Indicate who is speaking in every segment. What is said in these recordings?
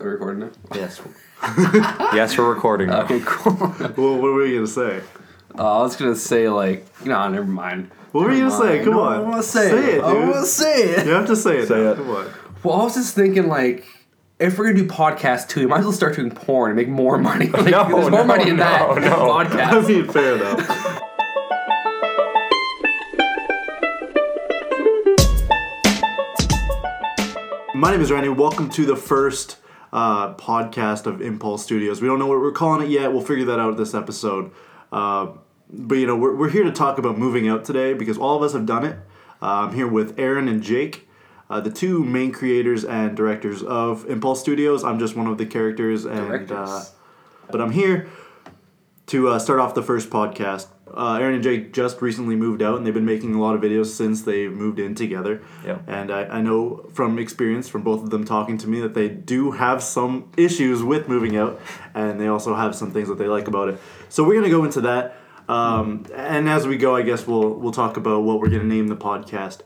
Speaker 1: Are we recording now?
Speaker 2: Yes. yes, we're recording. now.
Speaker 1: Okay, cool. uh,
Speaker 3: Well, what were you gonna say?
Speaker 1: I was gonna say like, no, never mind.
Speaker 3: What were you gonna say? Come
Speaker 1: No,
Speaker 3: on.
Speaker 1: I want to say,
Speaker 3: Say
Speaker 1: it.
Speaker 3: it,
Speaker 1: I
Speaker 3: dude.
Speaker 1: want to say it.
Speaker 3: You have to say it.
Speaker 2: Say
Speaker 3: now.
Speaker 2: it.
Speaker 3: Come on.
Speaker 1: Well, I was just thinking like, if we're gonna do podcasts too, you might as well start doing porn and make more money. Like,
Speaker 2: No,
Speaker 1: there's more
Speaker 2: no,
Speaker 1: money in that
Speaker 2: no,
Speaker 1: than
Speaker 2: no.
Speaker 3: I
Speaker 1: podcast.
Speaker 3: mean, fair enough. My name is Randy. Welcome to the first uh, podcast of Impulse Studios. We don't know what we're calling it yet. We'll figure that out this episode. Uh, but you know, we're, we're here to talk about moving out today because all of us have done it. Uh, I'm here with Aaron and Jake, uh, the two main creators and directors of Impulse Studios. I'm just one of the characters, and uh, but I'm here to uh, start off the first podcast. Uh, Aaron and Jake just recently moved out, and they've been making a lot of videos since they moved in together.
Speaker 2: Yeah.
Speaker 3: And I, I know from experience from both of them talking to me that they do have some issues with moving out, and they also have some things that they like about it. So we're gonna go into that. Um, and as we go, I guess we'll we'll talk about what we're gonna name the podcast.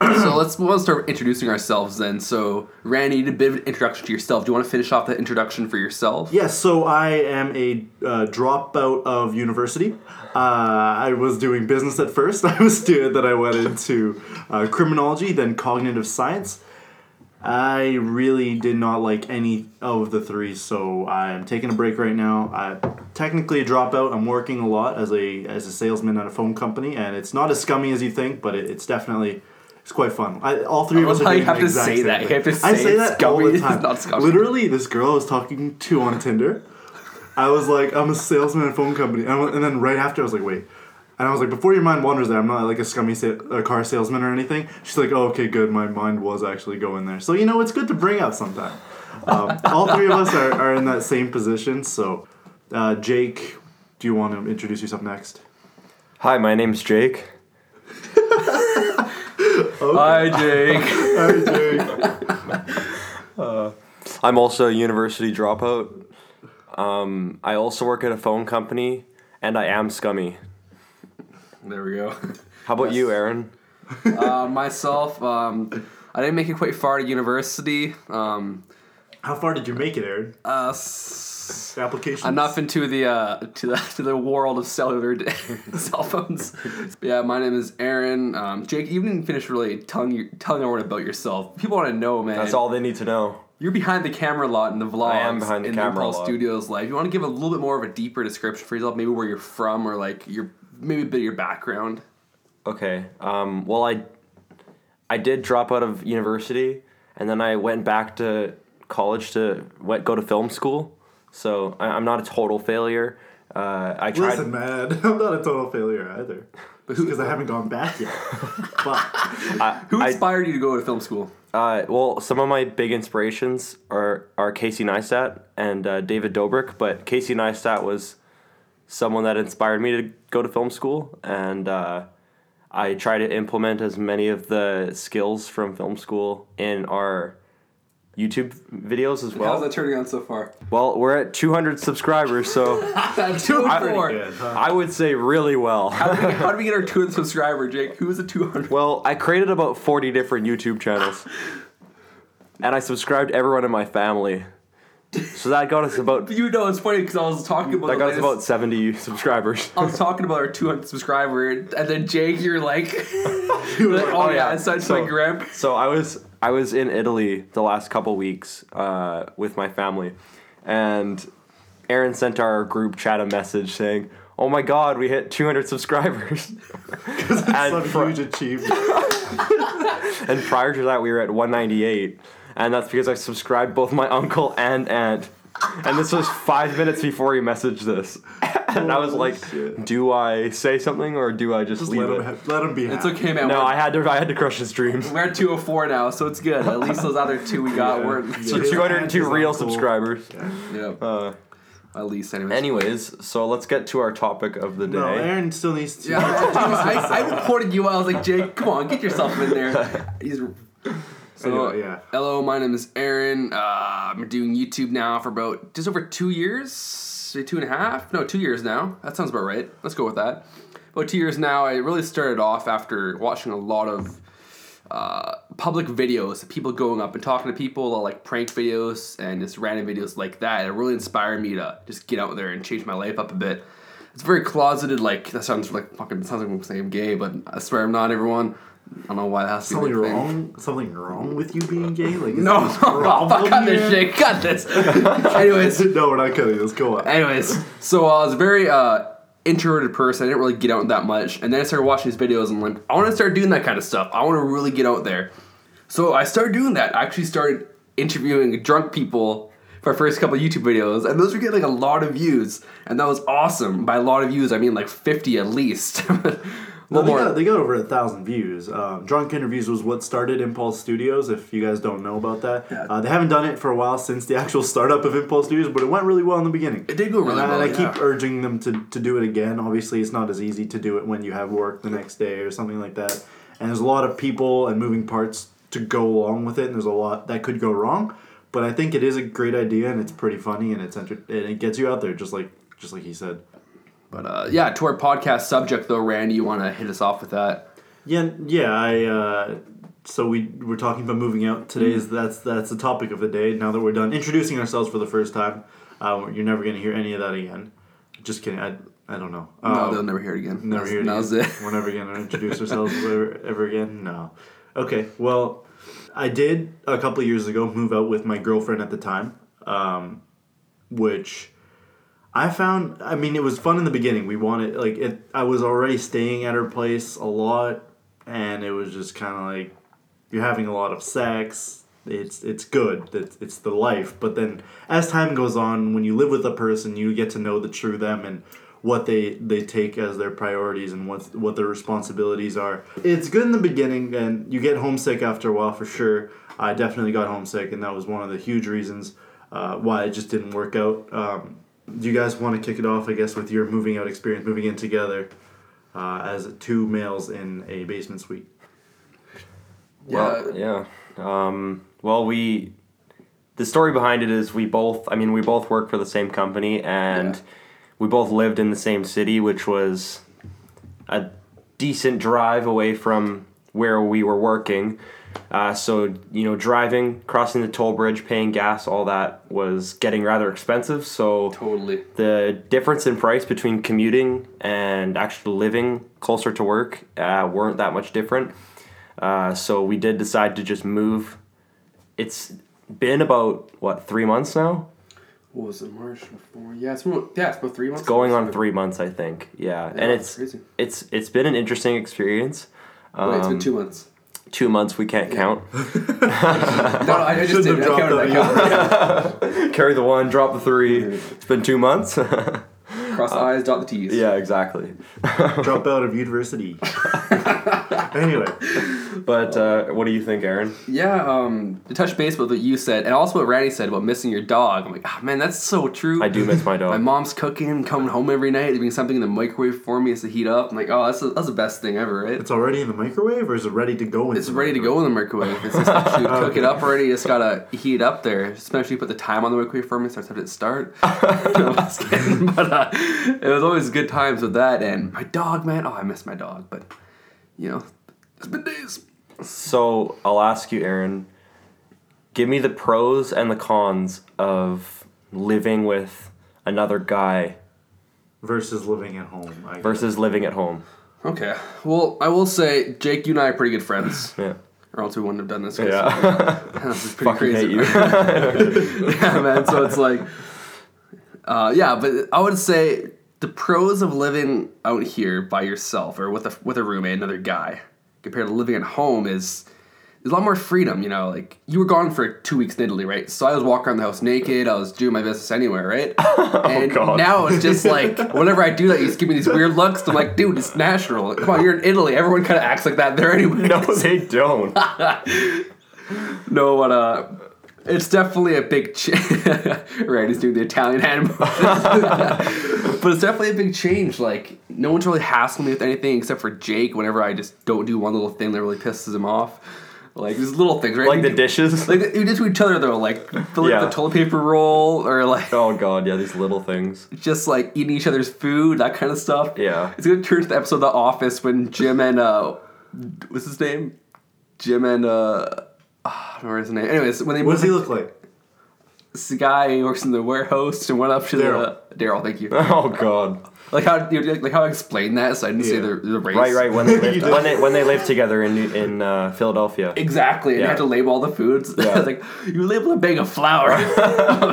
Speaker 1: So let's we'll start introducing ourselves then. So Randy, you did a bit of an introduction to yourself. Do you want to finish off that introduction for yourself?
Speaker 3: Yes, so I am a uh, dropout of university. Uh, I was doing business at first. I was doing that. I went into uh, criminology, then cognitive science. I really did not like any of the three, so I'm taking a break right now. I technically a dropout. I'm working a lot as a as a salesman at a phone company, and it's not as scummy as you think, but it, it's definitely it's quite fun. I, all three of us are
Speaker 1: how you have
Speaker 3: the
Speaker 1: to
Speaker 3: exact
Speaker 1: say
Speaker 3: same
Speaker 1: that. You
Speaker 3: thing.
Speaker 1: have to
Speaker 3: I
Speaker 1: say
Speaker 3: say that all the time.
Speaker 1: not scummy.
Speaker 3: Literally, this girl I was talking to on Tinder. I was like, I'm a salesman at a phone company, and, went- and then right after I was like, wait. And I was like, before your mind wanders there, I'm not like a scummy sa- a car salesman or anything. She's like, oh, okay, good. My mind was actually going there. So, you know, it's good to bring up sometime. Um, all three of us are, are in that same position. So, uh, Jake, do you want to introduce yourself next?
Speaker 2: Hi, my name's Jake.
Speaker 1: Hi, Jake.
Speaker 3: Hi, Jake.
Speaker 2: I'm also a university dropout. Um, I also work at a phone company, and I am scummy.
Speaker 1: there we go.
Speaker 2: How about you, Aaron?
Speaker 1: Uh, myself, um, I didn't make it quite far to university. Um,
Speaker 3: How far did you make it, Aaron?
Speaker 1: uh, s-
Speaker 3: The application?
Speaker 1: enough into the uh, to the to the world of cellular cell phones. But yeah, my name is Aaron. Um, Jake, you didn't finish really telling you telling everyone about yourself. People want to know, man.
Speaker 2: That's all they need to know.
Speaker 1: You're behind the camera a lot in the vlogs.
Speaker 2: I am behind the
Speaker 1: in
Speaker 2: camera a
Speaker 1: Impulse
Speaker 2: lot.
Speaker 1: Studios life. You want to give a little bit more of a deeper description for yourself, maybe where you're from or like your maybe a bit of your background.
Speaker 2: Okay. Um, well, I I did drop out of university, and then I went back to college to went, go to film school. So I, I'm not a total failure. Uh, I tried.
Speaker 3: Listen, man, I'm not a total failure either. Because I haven't gone back yet. but
Speaker 1: Who
Speaker 2: I-
Speaker 1: inspired you to go to film school?
Speaker 2: Uh, well, some of my big inspirations are are Casey Neistat and uh, David Dobrik, but Casey Neistat was someone that inspired me to go to film school, and uh, I try to implement as many of the skills from film school in our YouTube videos as well.
Speaker 1: How's
Speaker 2: well.
Speaker 1: that turning out so far?
Speaker 2: Well, we're at 200 subscribers, so
Speaker 1: Two
Speaker 2: I-
Speaker 3: good, huh?
Speaker 2: I would say really well.
Speaker 1: How did, we get, how did we get our 200 subscriber, Jake? Who was the 200?
Speaker 2: Well, I created about 40 different YouTube channels. And I subscribed everyone in my family. So that got us about
Speaker 1: You know, it's funny because I was talking about
Speaker 2: that got us about 70 subscribers.
Speaker 1: I was talking about our 200 subscriber, and then Jake, you're like, oh,
Speaker 3: you were
Speaker 1: like,
Speaker 3: like,
Speaker 1: oh,
Speaker 2: oh,
Speaker 1: yeah,
Speaker 2: yeah.
Speaker 1: it's such
Speaker 2: So-
Speaker 1: my grandpa.
Speaker 2: So I was I was in Italy the last couple weeks uh, with my family, and Aaron sent our group chat a message saying, "Oh my God, we hit 200 subscribers!"
Speaker 3: It's
Speaker 2: and
Speaker 3: some
Speaker 2: fr-
Speaker 3: huge achievement.
Speaker 2: and prior to that, we were at 198, and that's because I subscribed both my uncle and aunt. And this was five minutes before he messaged this, and I was like,
Speaker 3: shit.
Speaker 2: "Do I say something or do I just,
Speaker 3: Just
Speaker 2: leave
Speaker 3: let
Speaker 2: it?"
Speaker 3: him, ha- let him be
Speaker 1: It's
Speaker 3: happy.
Speaker 1: okay, man.
Speaker 2: no,
Speaker 1: we're,
Speaker 2: I had to. I had to crush his dreams.
Speaker 1: we're at 204 now, so it's good. At least those other two we got
Speaker 3: Yeah.
Speaker 1: weren't.
Speaker 3: Yeah.
Speaker 2: So 202 real
Speaker 3: uncle.
Speaker 2: subscribers.
Speaker 1: Yeah,
Speaker 2: Uh,
Speaker 1: at least, anyways.
Speaker 2: anyways, so let's get to our topic of the day.
Speaker 3: No, Aaron still needs to.
Speaker 1: Yeah, I, I reported you. I was like, Jake, come on, get yourself in there. He's so
Speaker 3: Anyway, yeah.
Speaker 1: hello, my name is Aaron. Uh, I'm doing YouTube now for about just over two years, say two and a half. No, two years now. That sounds about right. Let's go with that. About two years now. I really started off after watching a lot of uh, public videos people going up and talking to people, like prank videos and just random videos like that. It really inspired me to just get out there and change my life up a bit. It's very closeted, like that sounds like fucking sounds like I'm saying gay, but I swear I'm not everyone. I don't know why that's
Speaker 3: Something wrong? Something wrong with you being gay? Like
Speaker 1: No, no, no,
Speaker 3: problem
Speaker 1: cut this shit, cut this. Anyways,
Speaker 3: no, we're not cutting this. Go on.
Speaker 1: Anyways, so I was a very uh, introverted person. I didn't really get out that much. And then I started watching these videos and like, I want to start doing that kind of stuff. I want to really get out there. So I started doing that. I actually started interviewing drunk people for our first couple YouTube videos, and those were getting like a lot of views, and that was awesome. By a lot of views, I mean like fifty at least.
Speaker 3: No, they, got, they got over a thousand views. Um, Drunk Interviews was what started Impulse Studios, if you guys don't know about that.
Speaker 1: Yeah.
Speaker 3: Uh, they haven't done it for a while since the actual startup of Impulse Studios, but it went really well in the beginning.
Speaker 1: It did go really
Speaker 3: and I,
Speaker 1: well,
Speaker 3: And I
Speaker 1: yeah.
Speaker 3: keep urging them to, to do it again. Obviously, it's not as easy to do it when you have work the next day or something like that. And there's a lot of people and moving parts to go along with it, and there's a lot that could go wrong. But I think it is a great idea, and it's pretty funny, and it's enter- and it gets you out there, just like just like he said.
Speaker 1: But uh, yeah, to our podcast subject though, Randy, you want to hit us off with that?
Speaker 3: Yeah, yeah. I uh, so we we're talking about moving out today. Is that's that's the topic of the day. Now that we're done introducing ourselves for the first time, uh, you're never gonna hear any of that again. Just kidding. I I don't know.
Speaker 1: no,
Speaker 3: Uh,
Speaker 1: they'll never hear it again.
Speaker 3: never
Speaker 1: That's-
Speaker 3: hear it
Speaker 1: that was
Speaker 3: again.
Speaker 1: it.
Speaker 3: We're never gonna introduce ourselves ever, ever again. No. Okay. Well, I did a couple of years ago move out with my girlfriend at the time, um, which I found. I mean, it was fun in the beginning. We wanted like it. I was already staying at her place a lot, and it was just kind of like you're having a lot of sex. It's it's good. It's, it's the life. But then as time goes on, when you live with a person, you get to know the true them and what they they take as their priorities and what what their responsibilities are. It's good in the beginning, and you get homesick after a while for sure. I definitely got homesick, and that was one of the huge reasons uh, why it just didn't work out. Um, do you guys want to kick it off? I guess with your moving out experience, moving in together uh, as two males in a basement suite.
Speaker 2: Well, yeah. Um, well, we. The story behind it is we both. I mean, we both work for the same company, and
Speaker 1: Yeah.
Speaker 2: we both lived in the same city, which was a decent drive away from where we were working. Uh, so you know, driving, crossing the toll bridge, paying gas, all that was getting rather expensive. So
Speaker 1: Totally.
Speaker 2: the difference in price between commuting and actually living closer to work uh, weren't that much different. Uh, so we did decide to just move. It's been about what three months now.
Speaker 1: What was it? March before? Yeah, it's more, yeah, it's about three months.
Speaker 2: It's going on three months, I think. Yeah, and it's
Speaker 1: crazy.
Speaker 2: it's it's been an interesting experience. Um,
Speaker 1: Wait, it's been two months.
Speaker 2: Two months we can't count.
Speaker 1: No, no, I, I just
Speaker 3: Shouldn't
Speaker 1: did.
Speaker 3: have
Speaker 1: I counted. I
Speaker 3: dropped
Speaker 1: counted.
Speaker 2: Carry the one, drop the three. It's been two months.
Speaker 1: Cross the I's, dot the T's.
Speaker 2: yeah, exactly.
Speaker 3: Drop out of university. anyway,
Speaker 2: But uh, what do you think, Aaron?
Speaker 1: Yeah, um, to touch base with what you said, and also what Randy said about missing your dog. I'm like, ah, man, that's so true.
Speaker 2: I do miss my dog.
Speaker 1: My mom's cooking, coming home every night, leaving something in the microwave for me to heat up. I'm like, oh, that's, the that's the best thing ever, right?
Speaker 3: it's already in the microwave, or is it ready to go? In
Speaker 1: It's ready to go in the microwave. It's just that you cook it up already. You just gotta heat it up there. Especially you put the time on the microwave for me, so I have to start. no, I'm just kidding. But uh, it was always good times with that. And my dog, man, oh, I miss my dog. But you know, it's been days.
Speaker 2: So I'll ask you, Aaron. Give me the pros and the cons of living with another guy
Speaker 3: versus living at home. I guess.
Speaker 2: versus living at home.
Speaker 1: Okay. Well, I will say, Jake, you and I are pretty good friends,
Speaker 2: Yeah.
Speaker 1: or else we wouldn't have done this. 'cause
Speaker 2: Yeah.
Speaker 1: this is pretty
Speaker 2: Fucking
Speaker 1: crazy.
Speaker 2: hate you.
Speaker 1: yeah, man. So it's like, uh, yeah, but I would say the pros of living out here by yourself or with a with a roommate, another guy, compared to living at home is there's a lot more freedom. You know, like you were gone for two weeks in Italy, right? So I was walking around the house naked. I was doing my business anywhere, right? and
Speaker 2: God.
Speaker 1: now it's just like whenever I do that, you just give me these weird looks. I'm like, dude, it's natural. Come on, you're in Italy. Everyone kind of acts like that there anyway.
Speaker 2: no, they don't.
Speaker 1: No, but uh, it's definitely a big. change. right, he's doing the Italian hand but it's definitely a big change. Like no one's really hassling me with anything except for Jake. Whenever I just don't do one little thing that really pisses him off, like these little things, right?
Speaker 2: Like the dishes.
Speaker 1: Like you do to each other though, like filling
Speaker 2: Yeah.
Speaker 1: up the toilet paper roll or like
Speaker 2: oh god, yeah, these little things.
Speaker 1: just like eating each other's food, that kind of stuff.
Speaker 2: Yeah.
Speaker 1: It's gonna turn to the episode of The Office when Jim and uh, what's his name? Jim and uh, I don't know his name. Anyways, when they
Speaker 3: What does he look like?
Speaker 1: this guy who works in the warehouse and went up to
Speaker 3: Darryl.
Speaker 1: the Darryl. Thank you.
Speaker 2: Oh God.
Speaker 1: like how you like how I explained that, so I didn't say the, the race.
Speaker 2: Right, right. When they lived, when they when they lived together in in uh, Philadelphia.
Speaker 1: Exactly, and you
Speaker 2: Yeah.
Speaker 1: had to label all the foods.
Speaker 2: Yeah.
Speaker 1: Like, you label a bag of flour.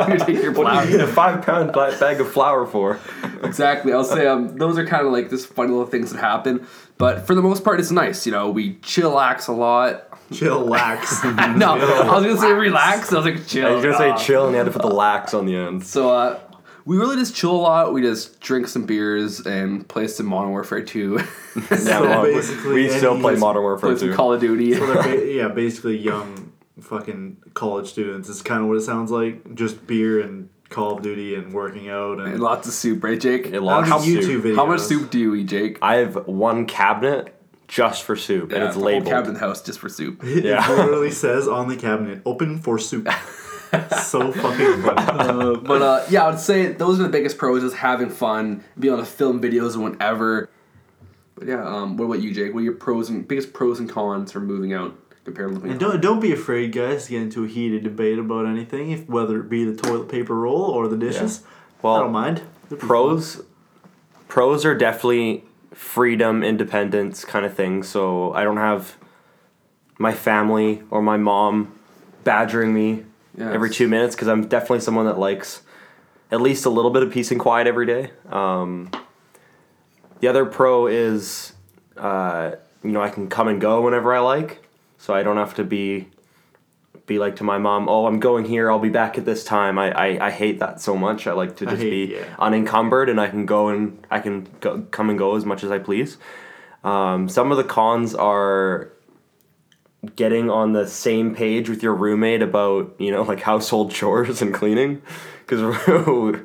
Speaker 1: you take your
Speaker 2: What
Speaker 1: flour.
Speaker 2: do you need a five pound bag of flour for?
Speaker 1: Exactly. I'll say um, those are kind of like just funny little things that happen. But for the most part, it's nice. You know, we chillax a lot.
Speaker 3: Chillax.
Speaker 1: no, I was gonna say relax. I was like chill.
Speaker 2: I was gonna say chill, and you had to put the lax on the end.
Speaker 1: So uh, we really just chill a lot. We just drink some beers and play some Modern Warfare 2.
Speaker 2: Yeah,
Speaker 3: So
Speaker 2: well, we-
Speaker 3: basically,
Speaker 2: we still play Modern Warfare 2.
Speaker 1: Call of Duty.
Speaker 3: So they're ba- yeah, basically young fucking college students. It's kind of what it sounds like. Just beer and Call of Duty and working out and,
Speaker 1: and lots of soup, right, Jake?
Speaker 2: A lot
Speaker 3: How
Speaker 2: of
Speaker 3: many
Speaker 2: soup.
Speaker 3: YouTube videos.
Speaker 1: How much soup do you eat, Jake?
Speaker 2: I have one cabinet just for soup, and it's
Speaker 1: the
Speaker 2: labeled.
Speaker 1: Cabinet in house just for soup.
Speaker 3: It
Speaker 2: Yeah.
Speaker 3: literally says on the cabinet, "Open for soup." so fucking funny.
Speaker 1: Uh, but uh, yeah, I would say those are the biggest pros: is having fun, being able to film videos and whatever. But yeah, um, what about you, Jake? What are your pros and biggest pros and cons for moving out compared to living?
Speaker 3: And don't don't be afraid, guys, to get into a heated debate about anything, if whether it be the toilet paper roll or the dishes.
Speaker 2: Well,
Speaker 3: I don't mind. It'd
Speaker 2: pros pros are definitely freedom independence kind of thing so i don't have my family or my mom badgering me
Speaker 1: Yes.
Speaker 2: every two minutes because i'm definitely someone that likes at least a little bit of peace and quiet every day um, the other pro is uh, you know i can come and go whenever i like so i don't have to be be like to my mom, "Oh, I'm going here. I'll be back at this time." I, I, I hate that so much. I like to just
Speaker 3: hate-
Speaker 2: be
Speaker 3: yeah.
Speaker 2: unencumbered, and I can go and I can go, come and go as much as I please. Um, some of the cons are getting on the same page with your roommate about you know like household chores and cleaning, because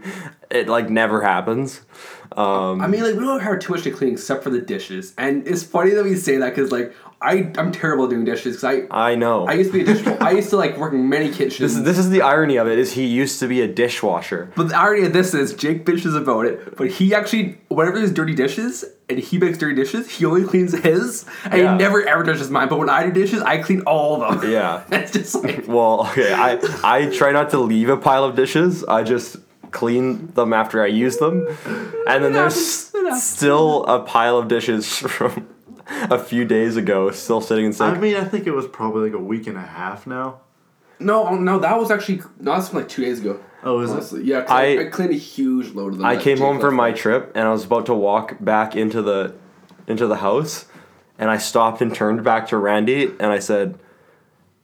Speaker 2: it like never happens. Um,
Speaker 1: I mean, like we don't have too much to clean except for the dishes, and it's funny that we say that because like I I'm terrible at doing dishes because I
Speaker 2: I know.
Speaker 1: I used to be a dish I used to like working many kitchens.
Speaker 2: this is this is the irony of it is he used to be a dishwasher.
Speaker 1: But the irony of this is Jake bitches about it, but he actually, whenever there's dirty dishes and he makes dirty dishes, he only cleans his, and
Speaker 2: Yeah.
Speaker 1: he never ever touches mine. But when I do dishes, I clean all of them.
Speaker 2: Yeah.
Speaker 1: that's just like
Speaker 2: Well, okay, I I try not to leave a pile of dishes. I just clean them after I use them, and then there's still a pile of dishes from a few days ago still sitting in sink.
Speaker 3: I mean, I think it was probably like a week and a half now.
Speaker 1: no, oh, no, that was actually no, that's from like two days ago.
Speaker 3: Oh, is it?
Speaker 1: honestly, yeah. 'cause I,
Speaker 2: I-
Speaker 1: I cleaned a huge load of them.
Speaker 2: I came
Speaker 1: Jake
Speaker 2: home from my
Speaker 1: out.
Speaker 2: trip and I was about to walk back into the into the house, and I stopped and turned back to Randy and I said,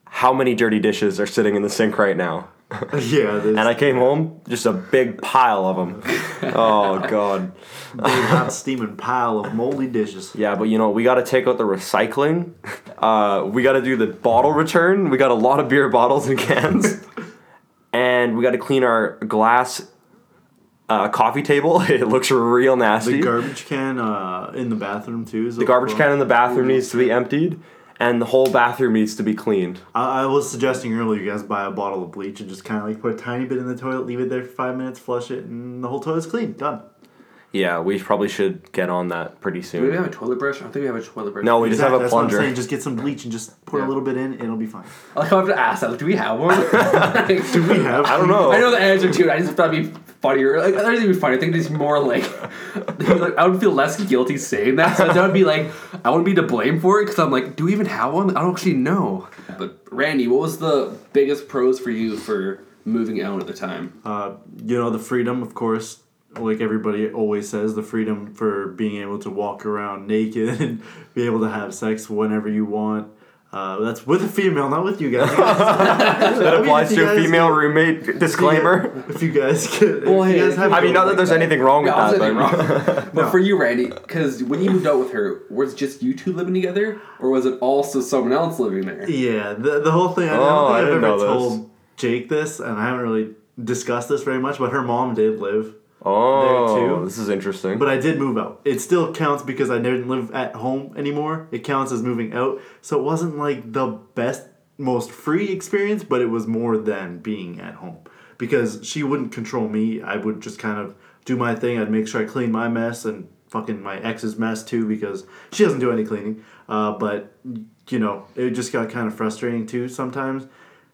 Speaker 2: "How many dirty dishes are sitting in the sink right now?"
Speaker 3: yeah, this
Speaker 2: And I came home, just a big pile of them. Oh God.
Speaker 3: big hot steaming pile of moldy dishes.
Speaker 2: Yeah, but you know, we got to take out the recycling. Uh, we got to do the bottle return. We got a lot of beer bottles and cans. and we got to clean our glass uh, coffee table. It looks real nasty.
Speaker 3: The garbage can uh, in the bathroom too. Is
Speaker 2: The garbage can in the bathroom needs to be emptied, and the whole bathroom needs to be cleaned.
Speaker 3: I, I was suggesting earlier you guys buy a bottle of bleach and just kind of like put a tiny bit in the toilet, leave it there for five minutes, flush it, and the whole toilet's clean. Done.
Speaker 2: Yeah, we probably should get on that pretty soon.
Speaker 1: Do we have a toilet brush? I don't think we have a toilet brush.
Speaker 2: No, we just have a
Speaker 3: That's what I'm
Speaker 2: plunger.
Speaker 3: saying. Just get some bleach and just pour
Speaker 1: Yeah.
Speaker 3: a little bit in, it'll be fine.
Speaker 1: I like I have to ask that. Like, do we have one? Like,
Speaker 3: Do we have?
Speaker 2: I don't know.
Speaker 1: I know the answer to it. I just thought it'd be funnier. Like, that doesn't think it'd be funny. I think it's more like, like I would feel less guilty saying that. So that would be like I wouldn't be to blame for it because I'm like, do we even have one? I don't actually know. But Randy, what was the biggest pros for you for moving out at the time?
Speaker 3: Uh, you know, the freedom, of course, like everybody always says, the freedom for being able to walk around naked and be able to have sex whenever you want. Uh, that's with a female, not with you guys.
Speaker 2: That applies to a female roommate disclaimer.
Speaker 3: If you guys get,
Speaker 1: Well,
Speaker 3: if you
Speaker 1: hey,
Speaker 3: guys have
Speaker 2: I mean, not that there's anything wrong with
Speaker 1: Yeah,
Speaker 2: that.
Speaker 1: saying
Speaker 2: but-
Speaker 1: wrong. But for you, Randy, because when you moved out with her, was it just you two living together, or was it also someone else living there?
Speaker 3: Yeah, the, the whole thing. I
Speaker 2: Oh,
Speaker 3: don't
Speaker 2: I
Speaker 3: think I've
Speaker 2: didn't
Speaker 3: ever
Speaker 2: know this.
Speaker 3: told Jake this, and I haven't really discussed this very much. But her mom did live,
Speaker 2: Oh,
Speaker 3: There, too.
Speaker 2: this is interesting.
Speaker 3: but I did move out. It still counts because I didn't live at home anymore. It counts as moving out, so it wasn't like the best, most free experience, but it was more than being at home because she wouldn't control me. I would just kind of do my thing. I'd make sure I clean my mess and fucking my ex's mess too because she doesn't do any cleaning. Uh, but you know, it just got kind of frustrating too sometimes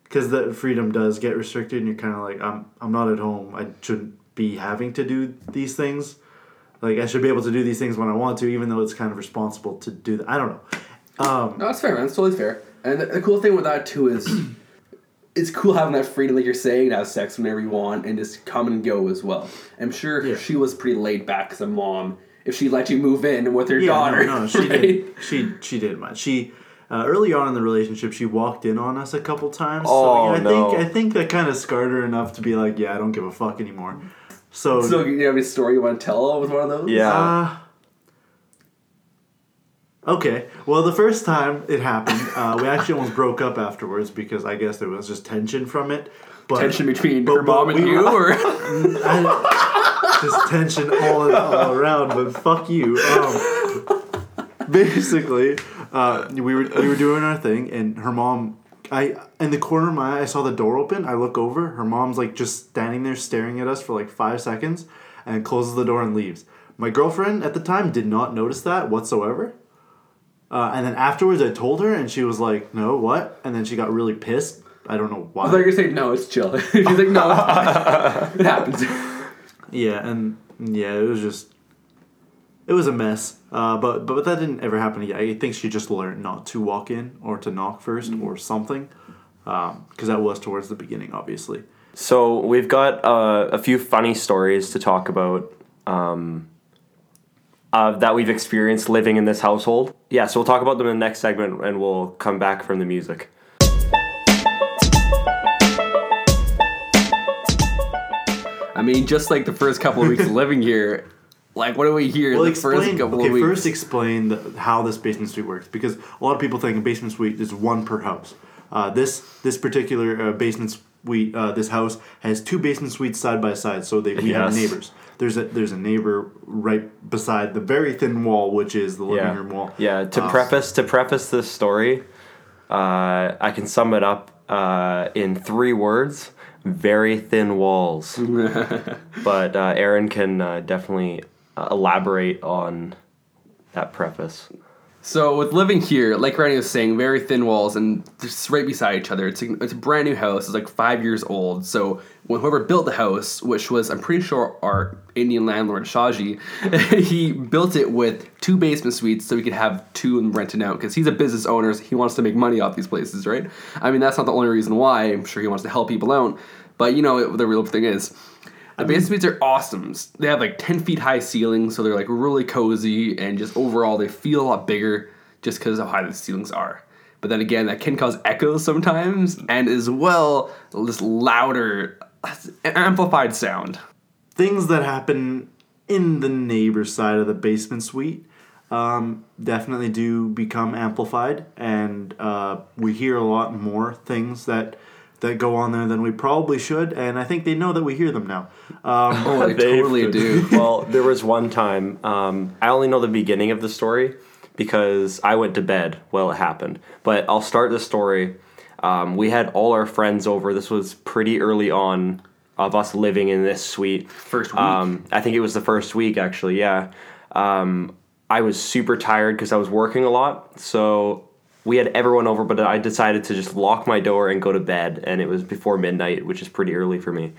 Speaker 3: because the freedom does get restricted, and you're kind of like, I'm I'm not at home. I shouldn't be having to do these things. Like I should be able to do these things when I want to, even though it's kind of responsible to do that. I don't know. Um,
Speaker 1: No, that's fair, man. That's totally fair. And the, the cool thing with that too is, it's cool having that freedom, like you're saying, to have sex whenever you want and just come and go as well. I'm sure
Speaker 3: Yeah.
Speaker 1: she was pretty laid back as a mom. If she let you move in with her
Speaker 3: yeah,
Speaker 1: daughter,
Speaker 3: no, no, she
Speaker 1: right?
Speaker 3: did. She she did much. She uh, early on in the relationship, she walked in on us a couple times.
Speaker 2: Oh,
Speaker 3: so yeah, I
Speaker 2: no.
Speaker 3: think I think that kind of scarred her enough to be like, yeah, I don't give a fuck anymore. So,
Speaker 1: So you have any story you want to tell with one of those?
Speaker 2: Yeah.
Speaker 3: Uh, okay. Well, the first time it happened, uh, we actually almost broke up afterwards because I guess there was just tension from it. But
Speaker 1: Tension between
Speaker 3: but-
Speaker 1: her mom and
Speaker 3: we
Speaker 1: you, or
Speaker 3: I, just tension all all around. But fuck you. Um, basically, uh, we were we were doing our thing, and her mom. I in the corner of my eye, I saw the door open. I look over. Her mom's like just standing there, staring at us for like five seconds, and closes the door and leaves. My girlfriend at the time did not notice that whatsoever. Uh, and then afterwards, I told her, and she was like, "No, what?" And then she got really pissed. I don't know why.
Speaker 1: I thought you were gonna say no, it's chill. She's like, no, it happens.
Speaker 3: Yeah, and yeah, it was just it was a mess. Uh, but but that didn't ever happen again. I think she just learned not to walk in or to knock 1st or something, because that was towards the beginning, obviously.
Speaker 2: So we've got uh, a few funny stories to talk about um, uh, that we've experienced living in this household. Yeah, so we'll talk about them in the next segment, and we'll come back from the music.
Speaker 1: I mean, just like the first couple of weeks of living here, like what do we hear
Speaker 3: Well,
Speaker 1: the first
Speaker 3: explain.
Speaker 1: couple
Speaker 3: Okay,
Speaker 1: of weeks?
Speaker 3: first explain the, how this basement suite works, because a lot of people think a basement suite is one per house. Uh, this this particular uh, basement suite, uh, this house has two basement suites side by side, so they we have neighbors. There's a there's a neighbor right beside the very thin wall, which is the living
Speaker 2: yeah.
Speaker 3: room wall.
Speaker 2: Yeah. To
Speaker 3: Uh,
Speaker 2: preface to preface this story, uh, I can sum it up uh, in three words: very thin walls. but uh, Aaron can uh, definitely uh, elaborate on that preface.
Speaker 1: So with living here, like Randy was saying, very thin walls and just right beside each other. It's a, it's a brand new house. It's like five years old. So when whoever built the house, which was I'm pretty sure our Indian landlord Shaji, he built it with two basement suites so he could have two and rent it out because he's a business owner. So he wants to make money off these places, right? I mean that's not the only reason why. I'm sure he wants to help people out. But you know the real thing is. The basement suites are awesome. They have like 10 feet high ceilings, so they're like really cozy, and just overall they feel a lot bigger just because of how high the ceilings are. But then again, that can cause echoes sometimes, and as well, this louder, amplified sound.
Speaker 3: things that happen in the neighbor side of the basement suite um, definitely do become amplified, and uh, we hear a lot more things that that go on there than we probably should. And I think they know that we hear them now. Um,
Speaker 1: Oh, they totally do.
Speaker 2: well, there was one time. Um, I only know the beginning of the story because I went to bed while it happened. But I'll start the story. Um, we had all our friends over. This was pretty early on of us living in this suite.
Speaker 1: First week.
Speaker 2: Um, I think it was the first week actually. Yeah. Um, I was super tired because I was working a lot. So we had everyone over, but I decided to just lock my door and go to bed. And it was before midnight, which is pretty early for me.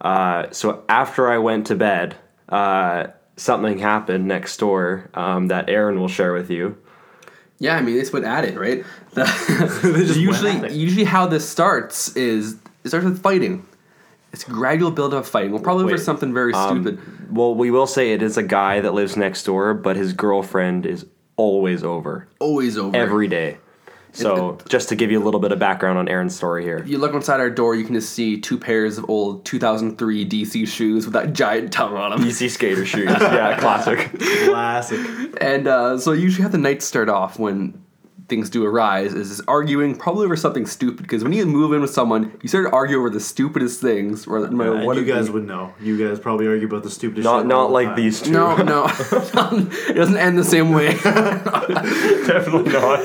Speaker 2: Uh, so after I went to bed, uh, something happened next door um, that Aaron will share with you.
Speaker 1: Yeah, I mean it's what added, right?
Speaker 3: just went at
Speaker 1: usually, usually how this starts is it starts with fighting. It's a gradual build up of fighting. Well, probably over something very
Speaker 2: um,
Speaker 1: stupid.
Speaker 2: Well, we will say it is a guy that lives next door, but his girlfriend is always over
Speaker 1: Always over.
Speaker 2: every day. So, just to give you a little bit of background on Aaron's story here.
Speaker 1: If you look inside our door, you can just see two pairs of old 2003 DC shoes with that giant tongue on them.
Speaker 2: DC skater shoes. Yeah, classic.
Speaker 3: classic.
Speaker 1: And uh, so usually how the nights start off when things do arise is this arguing probably over something stupid because when you move in with someone, you start to argue over the stupidest things. Or no matter
Speaker 3: And
Speaker 1: what
Speaker 3: you guys
Speaker 1: be.
Speaker 3: would know. You guys probably argue about the stupidest
Speaker 2: Not
Speaker 3: shit.
Speaker 2: not
Speaker 3: the
Speaker 2: like
Speaker 3: time.
Speaker 2: these two.
Speaker 1: No, no, it doesn't end the same way.
Speaker 2: definitely not.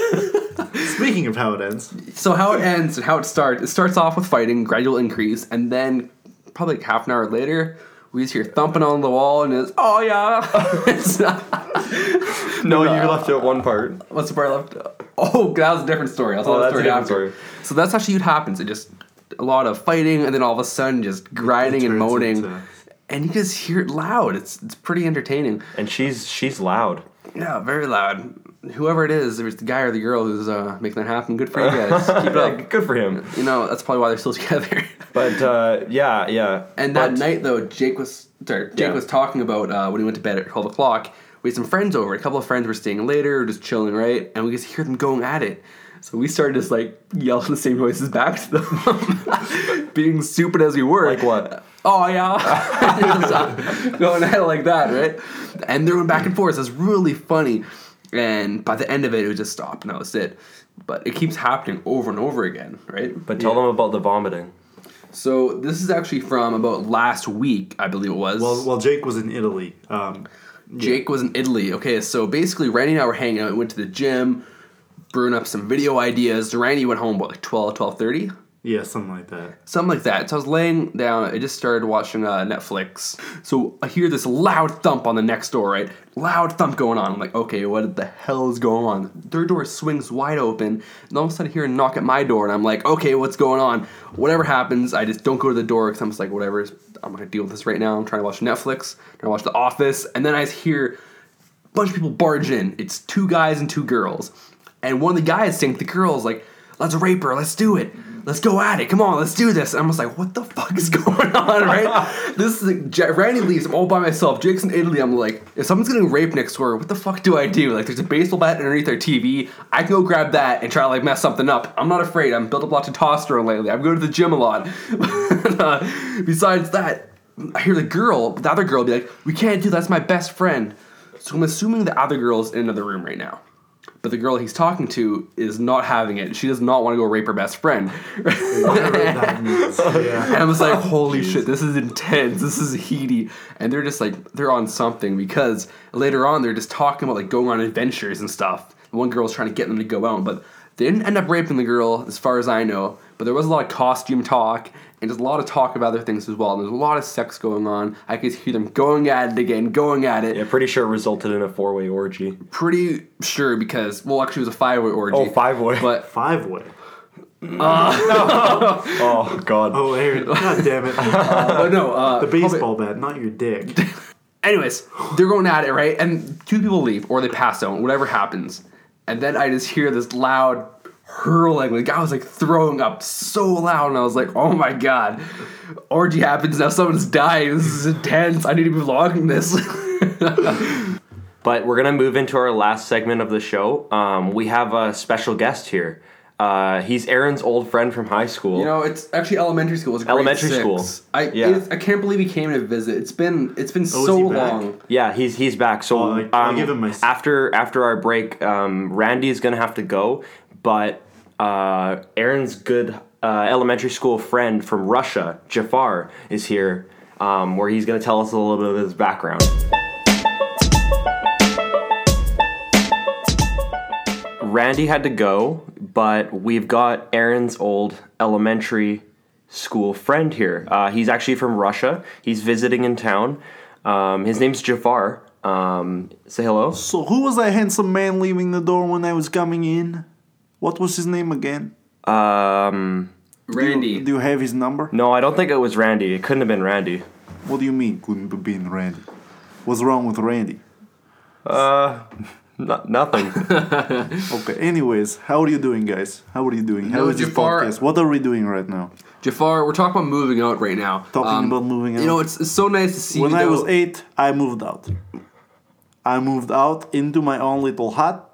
Speaker 3: Speaking of how it ends,
Speaker 1: So how it ends and how it starts, it starts off with fighting, gradual increase, and then probably like half an hour later, we just hear thumping on the wall, and it's oh yeah. it's not,
Speaker 2: No, you left out one part.
Speaker 1: what's the part left? Oh, that was a different story. I'll tell
Speaker 2: Oh,
Speaker 1: that story after.
Speaker 2: story.
Speaker 1: So that's how what happens. It just a lot of fighting, and then all of a sudden, just grinding and moaning,
Speaker 3: into-
Speaker 1: and you just hear it loud. It's it's pretty entertaining.
Speaker 2: And she's she's loud.
Speaker 1: Yeah, very loud. Whoever it is, if it's the guy or the girl who's uh, making that happen, good for you guys. Keep it up.
Speaker 2: good for him.
Speaker 1: You know, that's probably why they're still together.
Speaker 2: But uh, yeah, yeah.
Speaker 1: And that night, though, Jake was sorry, Jake
Speaker 2: Yeah.
Speaker 1: was talking about uh, when he went to bed at twelve o'clock. We had some friends over. A couple of friends were staying later, just chilling, right? And we just hear them going at it. So we started just like yelling the same voices back to them, being stupid as we were.
Speaker 2: Like what?
Speaker 1: Oh yeah, going at it like that, right? And they went back and forth. It's really funny. And by the end of it, it would just stop, and that was it. But it keeps happening over and over again, right?
Speaker 2: But tell them about the vomiting.
Speaker 1: So this is actually from about last week, I believe it was.
Speaker 3: Well, well, Jake was in Italy. Um,
Speaker 1: Jake was in Italy. Okay, so basically, Randy and I were hanging out. We went to the gym, brewing up some video ideas. Randy went home, about like 12, 12.30?
Speaker 3: yeah, something like that.
Speaker 1: Something like that. So I was laying down. I just started watching uh, Netflix. So I hear this loud thump on the next door, right? Loud thump going on. I'm like, okay, what the hell is going on? Third door swings wide open. And all of a sudden, I hear a knock at my door. And I'm like, okay, what's going on? Whatever happens, I just don't go to the door because I'm just like, whatever. I'm to deal with this right now. I'm trying to watch Netflix, trying to watch The Office. And then I hear a bunch of people barge in. It's two guys and two girls. And one of the guys saying to the girls, like, let's rape her, let's do it. Let's go at it. Come on, let's do this. And I'm just like, what the fuck is going on, right? this is like, Randy leaves. I'm all by myself. Jake's in Italy. I'm like, if someone's getting raped next door, what the fuck do I do? Like, there's a baseball bat underneath their TV. I can go grab that and try to like mess something up. I'm not afraid. I'm built up a lot of testosterone lately. I'm going to the gym a lot. uh, besides that, I hear the girl, the other girl, be like, "We can't do that. That's my best friend." So I'm assuming the other girl's in another room right now. But the girl he's talking to is not having it. She does not want to go rape her best friend.
Speaker 3: Whatever that means. Yeah.
Speaker 1: And I was like, holy shit, this is intense. This is heaty. And they're just like, they're on something because later on they're just talking about like going on adventures and stuff. One girl's trying to get them to go out, but they didn't end up raping the girl, as far as I know. But there was a lot of costume talk and just a lot of talk about other things as well. And there's a lot of sex going on. I could hear them going at it again, going at it.
Speaker 2: Yeah, pretty sure it resulted in a four way orgy.
Speaker 1: Pretty sure because, well, actually, it was a five way orgy.
Speaker 2: Oh, five-way.
Speaker 1: But
Speaker 3: Five way.
Speaker 2: Oh God.
Speaker 3: Oh, Aaron. God damn it.
Speaker 1: but no, uh,
Speaker 3: The
Speaker 1: probably-
Speaker 3: baseball bat, not your dick.
Speaker 1: Anyways, they're going at it, right? And two people leave or they pass out, whatever happens. And then I just hear this loud hurling. The guy was like throwing up so loud, and I was like, oh my god. Orgy happens, now someone's dying. This is intense. I need to be vlogging this.
Speaker 2: But we're gonna move into our last segment of the show. Um, we have a special guest here. Uh, he's Aaron's old friend from high school.
Speaker 1: you know, it's actually elementary school. It's grade
Speaker 2: Elementary
Speaker 1: six.
Speaker 2: school.
Speaker 1: I
Speaker 2: Yeah.
Speaker 1: it's- I can't believe he came to visit. It's been it's been
Speaker 3: is
Speaker 1: so long.
Speaker 2: Yeah, he's he's back. So
Speaker 3: Oh, I- I'll
Speaker 2: um,
Speaker 3: give him my-
Speaker 2: after after our break, um, Randy is gonna have to go, but uh, Aaron's good uh, elementary school friend from Russia, Jafar, is here, um, where he's gonna tell us a little bit of his background. Randy had to go, but we've got Aaron's old elementary school friend here. Uh, he's actually from Russia. He's visiting in town. Um, his name's Jafar. Um, say hello.
Speaker 3: So, who was that handsome man leaving the door when I was coming in? What was his name again?
Speaker 2: Um,
Speaker 1: Randy.
Speaker 3: Do you have his number?
Speaker 2: no, I don't think it was Randy. It couldn't have been Randy.
Speaker 3: What do you mean, couldn't have been Randy? What's wrong with Randy?
Speaker 2: Uh, No, nothing.
Speaker 3: Okay, anyways, how are you doing, guys? How are you doing? How
Speaker 1: No,
Speaker 3: is this
Speaker 1: Jafar-
Speaker 3: podcast? What are we doing right now?
Speaker 1: Jafar, we're talking about moving out right now. Um,
Speaker 3: Talking about moving out.
Speaker 1: You know, it's, it's so nice to see
Speaker 3: When
Speaker 1: you.
Speaker 3: I
Speaker 1: though.
Speaker 3: was eight, I moved out. I moved out into my own little hut.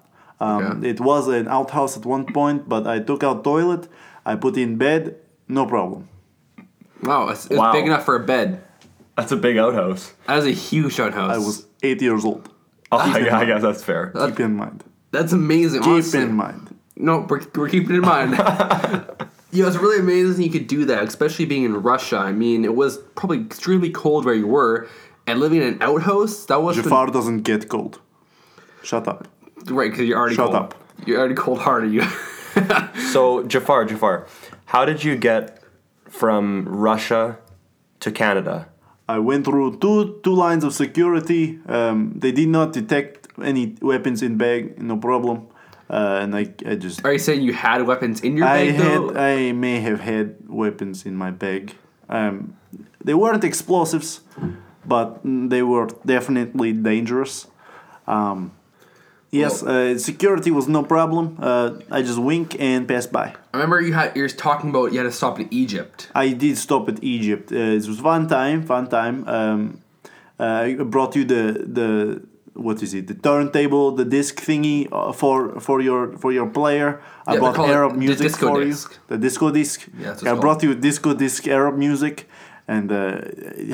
Speaker 3: Um,
Speaker 1: Okay.
Speaker 3: It was an outhouse at one point, but I took out toilet. I put in bed, no problem.
Speaker 1: Wow, it's, it's
Speaker 2: Wow.
Speaker 1: big enough for a bed.
Speaker 2: That's a big outhouse.
Speaker 1: That is a huge outhouse.
Speaker 3: I was eight years old.
Speaker 2: Oh, I, I guess that's fair.
Speaker 3: Keep in mind.
Speaker 1: That's amazing.
Speaker 3: Keep
Speaker 1: honestly.
Speaker 3: in mind.
Speaker 1: No, we're, we're keeping in mind. yeah, it's really amazing you could do that, especially being in Russia. I mean, it was probably extremely cold where you were, and living in an outhouse. That was
Speaker 3: Jafar doesn't get cold. Shut up.
Speaker 1: Right because you're already
Speaker 3: Shut
Speaker 1: cold.
Speaker 3: up.
Speaker 1: You're already cold hearted. You.
Speaker 2: So Jafar, Jafar, how did you get from Russia to Canada?
Speaker 3: I went through two two lines of security. Um, they did not detect any weapons in bag, no problem. uh, and I, I just
Speaker 1: Are you saying you had weapons in your
Speaker 3: I
Speaker 1: bag though?
Speaker 3: had I may have had weapons in my bag. Um, they weren't explosives, but they were definitely dangerous. Um, yes, uh, security was no problem. Uh, I just wink and pass by.
Speaker 1: I remember you had you were talking about you had to stop in Egypt.
Speaker 3: I did stop at Egypt. Uh, it was one time, fun time. Um, uh, I brought you the the what is it? The turntable, the disc thingy uh, for for your for your player. I
Speaker 1: Yeah,
Speaker 3: brought Arab
Speaker 1: the
Speaker 3: music
Speaker 1: disco
Speaker 3: for
Speaker 1: disc.
Speaker 3: you. The disco disc.
Speaker 1: Yeah,
Speaker 3: I brought you disco disc Arab music. And uh,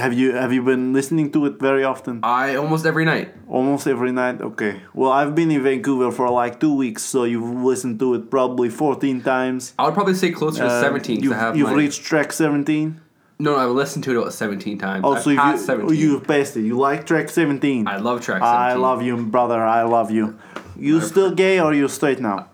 Speaker 3: have you have you been listening to it very often?
Speaker 1: I almost every night.
Speaker 3: Almost every night. Okay. Well, I've been in Vancouver for like two weeks, so you've listened to it probably fourteen times.
Speaker 1: I would probably say closer to
Speaker 3: Uh,
Speaker 1: 17 'cause
Speaker 3: You've, you've
Speaker 1: my-
Speaker 3: reached track seventeen.
Speaker 1: No, no, I've listened to it about 17 times.
Speaker 3: Also,
Speaker 1: I've passed
Speaker 3: you,
Speaker 1: 17.
Speaker 3: you've passed it. You like track 17.
Speaker 1: I love track
Speaker 3: I love you, brother. I love you. You still gay or you straight now?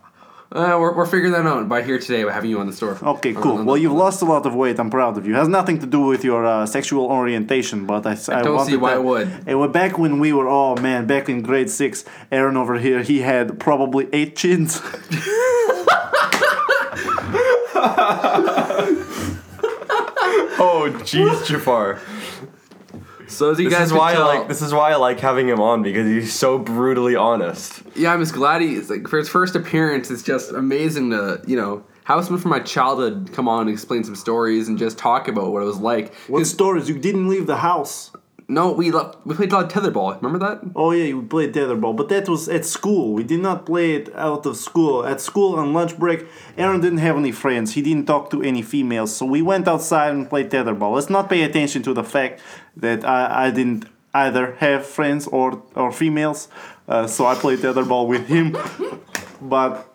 Speaker 1: Uh, we're, we're figuring that out by here today by having you on the store.
Speaker 3: Okay, cool. Well, you've lost a lot of weight. I'm proud of you. It has nothing to do with your uh, sexual orientation, but I, I,
Speaker 1: don't see why
Speaker 3: that-
Speaker 1: it would.
Speaker 3: And when- back when we were, oh man, back in grade six, Aaron over here, he had probably eight chins.
Speaker 2: Oh, jeez, Jafar.
Speaker 1: So as you
Speaker 2: This
Speaker 1: guys
Speaker 2: is
Speaker 1: can
Speaker 2: why I
Speaker 1: tell,
Speaker 2: like. This is why I like having him on because he's so brutally honest.
Speaker 1: yeah, I'm just glad he's like for his first appearance. It's just amazing to you know have someone from my childhood come on and explain some stories and just talk about what it was like.
Speaker 3: what stories? You didn't leave the house.
Speaker 1: No, we we played a lot of tetherball. Remember that?
Speaker 3: Oh yeah, you played tetherball, but that was at school. We did not play it out of school. At school on lunch break, Aaron didn't have any friends. He didn't talk to any females, so we went outside and played tetherball. Let's not pay attention to the fact that I, I didn't either have friends or or females, uh, so I played tetherball with him. but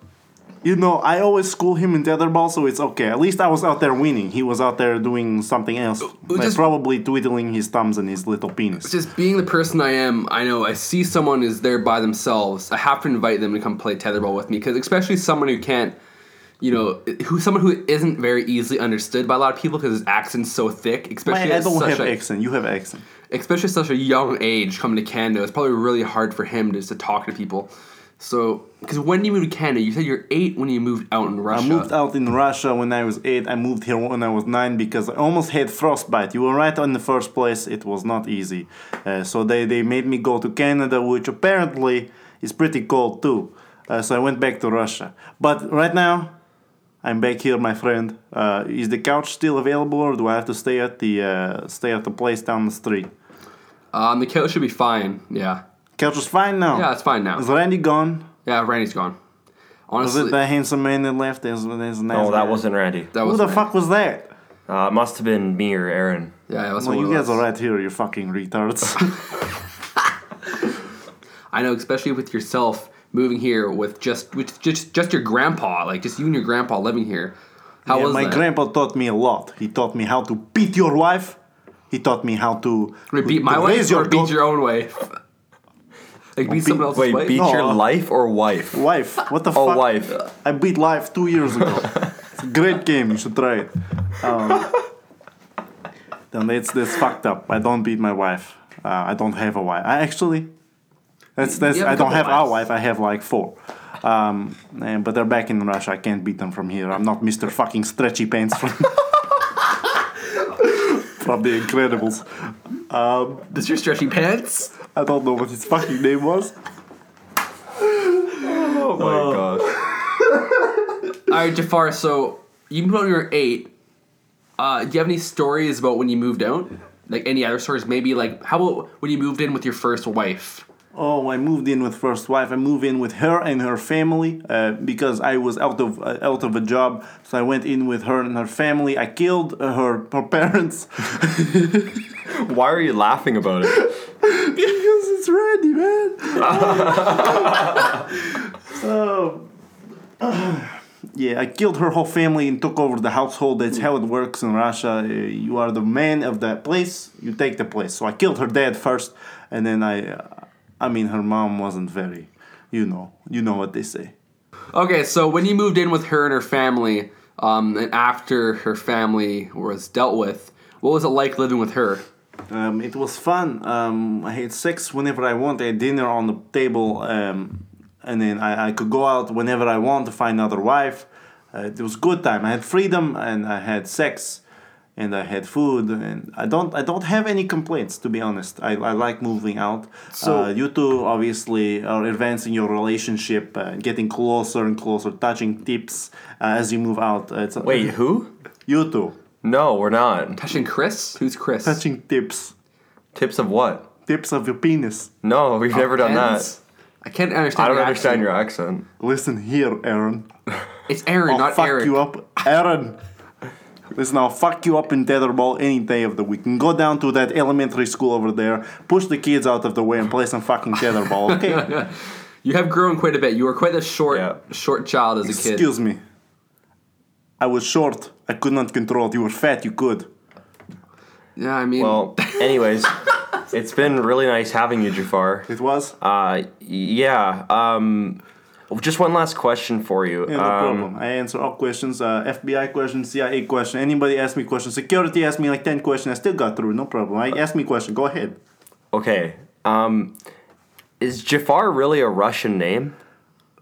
Speaker 3: you know, I always school him in tetherball, so it's okay. At least I was out there winning. He was out there doing something else, oh, like
Speaker 1: just-
Speaker 3: probably twiddling his thumbs and his little penis.
Speaker 1: Just being the person I am, I know I see someone is there by themselves. I have to invite them to come play tetherball with me because especially someone who can't, you know, who someone who isn't very easily understood by a lot of people because his accent's so thick. Especially
Speaker 3: I, I don't have
Speaker 1: a,
Speaker 3: accent. You have accent.
Speaker 1: especially such a young age coming to Canada. It's probably really hard for him just to talk to people. So, because when you moved to Canada, you said you're eight when you moved out in Russia.
Speaker 3: I moved out in Russia when I was eight. I moved here when I was nine because I almost had frostbite. You were right in the first place. It was not easy. Uh, so they, they made me go to Canada, which apparently is pretty cold too. Uh, so I went back to Russia. But right now, I'm back here, my friend. Uh, is the couch still available, or do I have to stay at the uh, stay at the place down the street?
Speaker 1: Um, the couch should be fine. Yeah,
Speaker 3: Couch is fine now.
Speaker 1: yeah, it's fine now.
Speaker 3: Is Randy gone?
Speaker 1: Yeah, Randy's gone. Honestly, was
Speaker 3: it that handsome man that left? There's, there's
Speaker 2: No, that wasn't Randy.
Speaker 1: that
Speaker 3: Who
Speaker 1: was
Speaker 3: the
Speaker 1: Randy.
Speaker 3: fuck was that?
Speaker 2: Uh, it must have been me or Aaron.
Speaker 1: Yeah, that's
Speaker 3: Well, you guys are right here, you fucking retards.
Speaker 1: I know, especially with yourself moving here with just with just just your grandpa, like just you and your grandpa living here. How
Speaker 3: Yeah,
Speaker 1: was
Speaker 3: my
Speaker 1: that?
Speaker 3: grandpa taught me a lot. He taught me how to beat your wife. He taught me how to
Speaker 1: Wait, beat my
Speaker 3: raise
Speaker 1: wife or beat
Speaker 3: daughter-
Speaker 1: your own wife? Like beat someone else's
Speaker 2: Wait,
Speaker 1: wife?
Speaker 2: beat your
Speaker 3: No.
Speaker 2: life or wife?
Speaker 3: wife. What the fuck?
Speaker 2: Oh,
Speaker 3: fuck?
Speaker 2: wife.
Speaker 3: I beat life two years ago. it's a great game. You should try it. Um, then that's that's fucked up. I don't beat my wife. Uh, I don't have a wife. I actually. That's that's.
Speaker 1: You have a
Speaker 3: I don't
Speaker 1: couple
Speaker 3: have a
Speaker 1: wives.
Speaker 3: wife. I have like four. Um, and, but they're back in Russia. I can't beat them from here. I'm not Mr. Fucking Stretchy Pants from from the Incredibles. Um,
Speaker 1: Does your stretchy pants?
Speaker 3: I don't know what his fucking name was.
Speaker 2: Oh my gosh.
Speaker 1: All right, Jafar. So you moved out when you were eight. Uh, do you have any stories about when you moved out? Like any other stories? Maybe like how about when you moved in with your first wife?
Speaker 3: Oh, I moved in with first wife. I moved in with her and her family uh, because I was out of uh, out of a job. So I went in with her and her family. I killed uh, her her parents
Speaker 2: Why are you laughing about it?
Speaker 3: because it's ready, man. so, yeah, I killed her whole family and took over the household. That's how it works in Russia. Uh, you are the man of that place. You take the place. So I killed her dad first, and then I, uh, I mean, her mom wasn't very, you know, you know what they say.
Speaker 1: Okay, so when you moved in with her and her family, um, and after her family was dealt with, what was it like living with her?
Speaker 3: Um, it was fun. Um, I had sex whenever I wanted. I had dinner on the table. Um, and then I, I could go out whenever I want to find another wife. Uh, it was good time. I had freedom and I had sex, and I had food, and I don't I don't have any complaints to be honest. I, I like moving out.
Speaker 1: So-
Speaker 3: uh, you two obviously are advancing your relationship, uh, getting closer and closer, touching tips uh, as you move out. It's,
Speaker 2: Wait, who?
Speaker 3: you two
Speaker 2: No, we're not.
Speaker 1: Touching Chris? Who's Chris?
Speaker 3: touching tips,
Speaker 2: Tips of what?
Speaker 3: tips of your penis.
Speaker 2: No, we've never done that.
Speaker 1: I can't understand.
Speaker 2: I don't
Speaker 1: your
Speaker 2: understand
Speaker 1: accent.
Speaker 2: your accent.
Speaker 3: Listen here, Aaron.
Speaker 1: It's Aaron,
Speaker 3: I'll
Speaker 1: not
Speaker 3: fuck
Speaker 1: Eric.
Speaker 3: you up, Aaron. Listen, I'll fuck you up in tetherball any day of the week. And go down to that elementary school over there, push the kids out of the way, and play some fucking tetherball. Okay?
Speaker 1: You have grown quite a bit. You were quite a short,
Speaker 2: Yeah.
Speaker 1: short child as a kid.
Speaker 3: Excuse me. I was short. I could not control it. You were fat. You could.
Speaker 1: Yeah, I mean,
Speaker 2: Well, anyways, it's been really nice having you, Jafar.
Speaker 3: It was.
Speaker 2: Uh, yeah. Um, just one last question for you.
Speaker 3: Yeah, no
Speaker 2: um,
Speaker 3: problem. I answer all questions. Uh, FBI questions, CIA question. Anybody ask me questions. Security asked me like ten questions. I still got through. No problem. I ask me question. Go ahead.
Speaker 2: Okay. Um, is Jafar really a Russian name?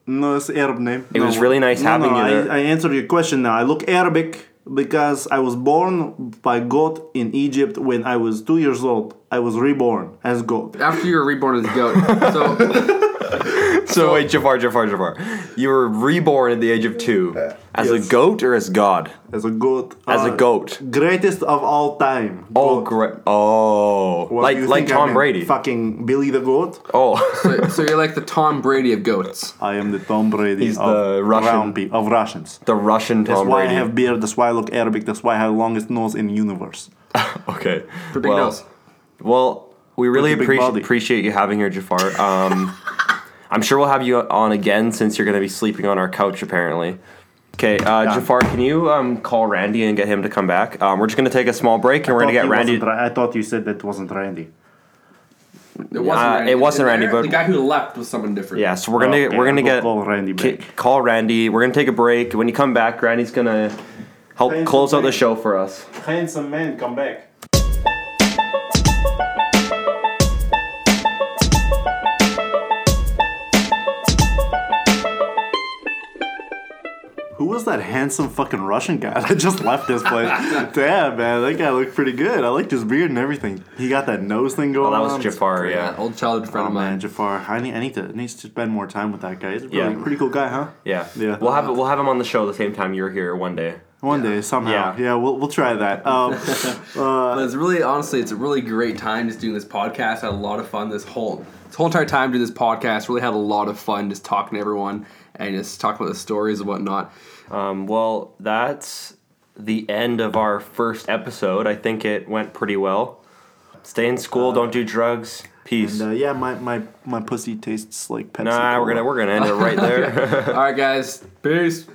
Speaker 3: No, it's Arab name.
Speaker 2: It
Speaker 3: no.
Speaker 2: was really nice
Speaker 3: no,
Speaker 2: having
Speaker 3: no,
Speaker 2: you
Speaker 3: I,
Speaker 2: there.
Speaker 3: I answered your question now. I look Arabic because I was born by goat in Egypt when I was two years old. I was reborn as goat.
Speaker 1: after you were reborn as a goat. So,
Speaker 2: So wait, Jafar, Jafar, Jafar. You were reborn at the age of two. As
Speaker 3: Yes.
Speaker 2: a goat or as God?
Speaker 3: As a goat.
Speaker 2: As a
Speaker 3: Uh,
Speaker 2: goat.
Speaker 3: Greatest of all time.
Speaker 2: Oh, great. Oh,
Speaker 3: What
Speaker 2: like like
Speaker 3: think I
Speaker 2: Tom
Speaker 3: am?
Speaker 2: Brady.
Speaker 3: Fucking Billy the goat.
Speaker 2: Oh,
Speaker 1: so, so you're like the Tom Brady of goats.
Speaker 3: I am the Tom Brady
Speaker 2: He's
Speaker 3: of,
Speaker 2: the Russian-
Speaker 3: pe- of Russians.
Speaker 2: the Russian Tom That's
Speaker 3: why
Speaker 2: Brady.
Speaker 3: I have beard. That's why I look Arabic. That's why I have longest nose in universe.
Speaker 2: okay.
Speaker 1: For big
Speaker 2: well,
Speaker 1: nose.
Speaker 2: Well, we really
Speaker 3: With a big
Speaker 2: appreciate appreciate you having here, Jafar. Um, I'm sure we'll have you on again since you're going to be sleeping on our couch apparently. Okay, uh, Jafar, can you um, call Randy and get him to come back? Um, we're just going to take a small break and we're going to get Randy.
Speaker 3: wasn't Ra- I thought you said that wasn't Randy.
Speaker 1: It wasn't
Speaker 2: Uh,
Speaker 1: Randy.
Speaker 2: it wasn't
Speaker 1: The-
Speaker 2: Randy, but-
Speaker 1: the guy who left was someone different.
Speaker 2: Yeah, so we're gonna
Speaker 3: Okay,
Speaker 2: we're gonna
Speaker 3: I'll
Speaker 2: get
Speaker 3: call Randy
Speaker 2: ki- call Randy. We're gonna take a break. When you come back, Randy's gonna help
Speaker 3: Handsome
Speaker 2: close out the show for us.
Speaker 3: Handsome man, come back. Was that handsome fucking Russian guy that just left this place? Damn, man, that guy looked pretty good. I liked his beard and everything. He got that nose thing going
Speaker 2: Oh, that
Speaker 3: on.
Speaker 2: was Jafar.
Speaker 1: Yeah,
Speaker 2: Yeah,
Speaker 1: old childhood friend
Speaker 3: Oh
Speaker 1: of
Speaker 3: man,
Speaker 1: mine.
Speaker 3: Jafar, I need, I need to needs to spend more time with that guy. He's a
Speaker 2: Yeah.
Speaker 3: pretty, pretty cool guy, huh?
Speaker 2: yeah,
Speaker 3: Yeah.
Speaker 2: We'll have. We'll have him on the show the same time you're here one day.
Speaker 3: One day somehow.
Speaker 2: Yeah.
Speaker 3: Yeah, we'll, we'll try that. Um,
Speaker 1: But it's really, honestly, it's a really great time just doing this podcast. I had a lot of fun this whole this whole entire time doing this podcast. Really had a lot of fun just talking to everyone and just talking about the stories and whatnot.
Speaker 2: Um, well, that's the end of our first episode. I think it went pretty well. Stay in school. don't do drugs. Peace.
Speaker 3: and uh, yeah, my, my, my pussy tastes like Pepsi.
Speaker 2: nah, we're gonna we're gonna end it right there.
Speaker 1: All right, guys, peace.